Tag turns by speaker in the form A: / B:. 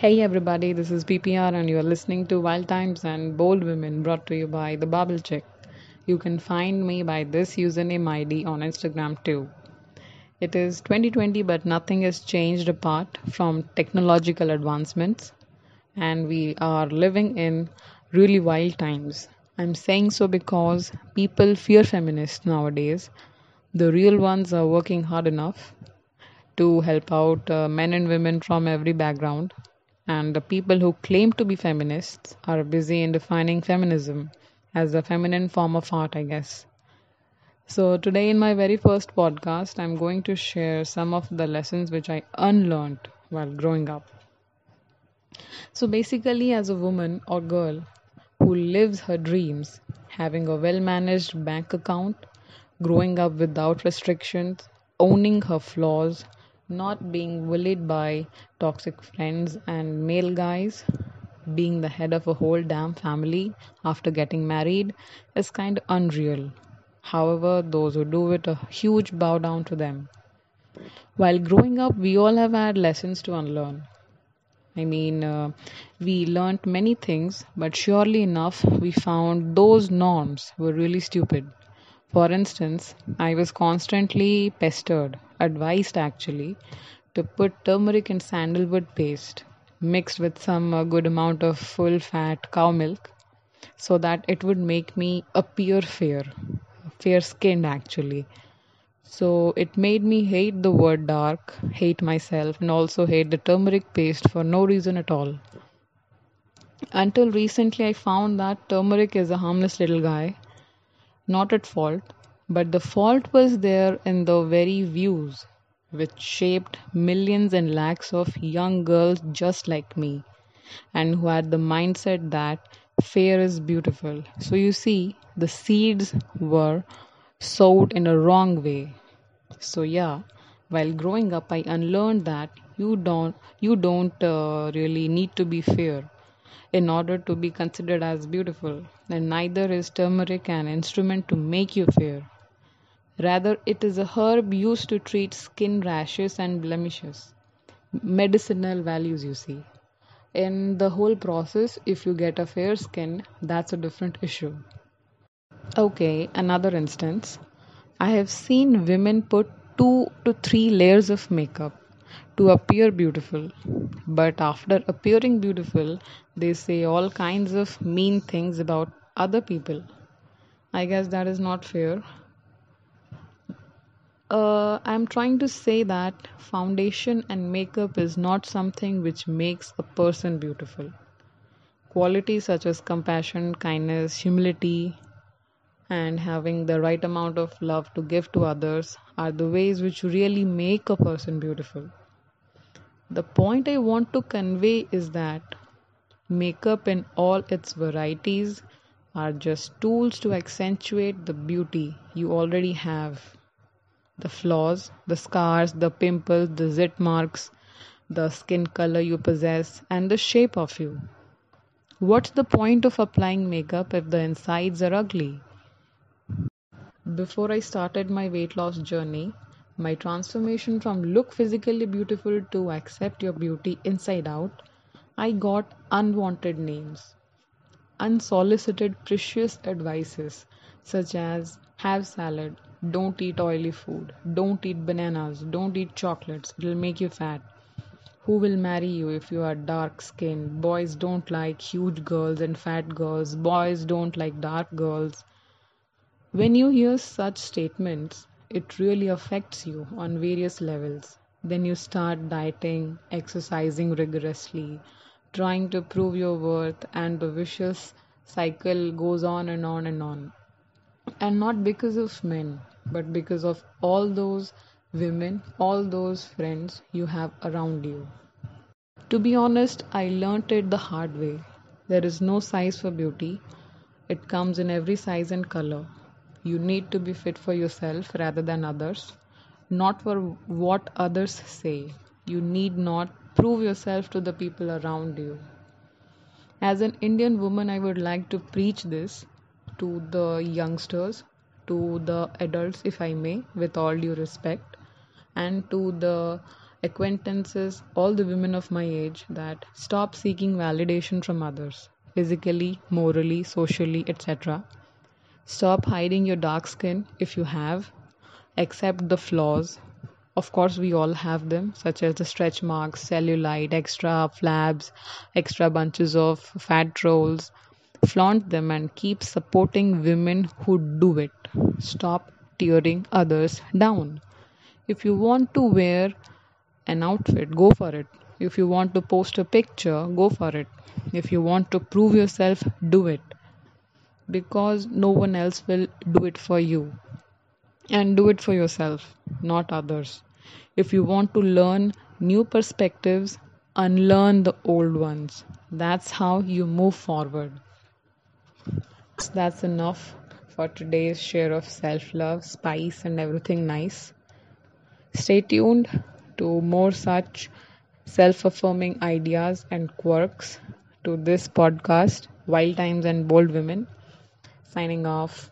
A: Hey everybody, this is PPR and you are listening to Wild Times and Bold Women brought to you by The Bubble Chick. You can find me by this username ID on Instagram too. It is 2020 but nothing has changed apart from technological advancements and we are living in really wild times. I'm saying so because people fear feminists nowadays. The real ones are working hard enough to help out uh, men and women from every background and the people who claim to be feminists are busy in defining feminism as a feminine form of art, I guess. So, today, in my very first podcast, I'm going to share some of the lessons which I unlearned while growing up. So, basically, as a woman or girl who lives her dreams, having a well managed bank account, growing up without restrictions, owning her flaws, not being bullied by toxic friends and male guys, being the head of a whole damn family after getting married is kind of unreal. However, those who do it, a huge bow down to them. While growing up, we all have had lessons to unlearn. I mean, uh, we learnt many things, but surely enough, we found those norms were really stupid. For instance, I was constantly pestered, advised actually, to put turmeric and sandalwood paste mixed with some uh, good amount of full fat cow milk so that it would make me appear fair, fair skinned actually. So it made me hate the word dark, hate myself, and also hate the turmeric paste for no reason at all. Until recently, I found that turmeric is a harmless little guy not at fault, but the fault was there in the very views which shaped millions and lakhs of young girls just like me and who had the mindset that fair is beautiful. So you see, the seeds were sowed in a wrong way. So yeah, while growing up, I unlearned that you don't you don't uh, really need to be fair in order to be considered as beautiful, and neither is turmeric an instrument to make you fair. Rather, it is a herb used to treat skin rashes and blemishes. Medicinal values, you see. In the whole process, if you get a fair skin, that's a different issue. Okay, another instance. I have seen women put two to three layers of makeup to appear beautiful. But after appearing beautiful, they say all kinds of mean things about other people. I guess that is not fair. Uh, I'm trying to say that foundation and makeup is not something which makes a person beautiful. Qualities such as compassion, kindness, humility, and having the right amount of love to give to others are the ways which really make a person beautiful. The point I want to convey is that makeup in all its varieties are just tools to accentuate the beauty you already have. The flaws, the scars, the pimples, the zit marks, the skin color you possess, and the shape of you. What's the point of applying makeup if the insides are ugly? Before I started my weight loss journey, my transformation from look physically beautiful to accept your beauty inside out, I got unwanted names, unsolicited precious advices such as have salad, don't eat oily food, don't eat bananas, don't eat chocolates, it'll make you fat. Who will marry you if you are dark skinned? Boys don't like huge girls and fat girls. Boys don't like dark girls. When you hear such statements, it really affects you on various levels. Then you start dieting, exercising rigorously, trying to prove your worth, and the vicious cycle goes on and on and on. And not because of men, but because of all those women, all those friends you have around you. To be honest, I learnt it the hard way. There is no size for beauty, it comes in every size and color. You need to be fit for yourself rather than others, not for what others say. You need not prove yourself to the people around you. As an Indian woman, I would like to preach this to the youngsters, to the adults, if I may, with all due respect, and to the acquaintances, all the women of my age that stop seeking validation from others, physically, morally, socially, etc. Stop hiding your dark skin if you have. Accept the flaws. Of course, we all have them, such as the stretch marks, cellulite, extra flabs, extra bunches of fat rolls. Flaunt them and keep supporting women who do it. Stop tearing others down. If you want to wear an outfit, go for it. If you want to post a picture, go for it. If you want to prove yourself, do it. Because no one else will do it for you. And do it for yourself, not others. If you want to learn new perspectives, unlearn the old ones. That's how you move forward. That's enough for today's share of self love, spice, and everything nice. Stay tuned to more such self affirming ideas and quirks to this podcast, Wild Times and Bold Women. Signing off.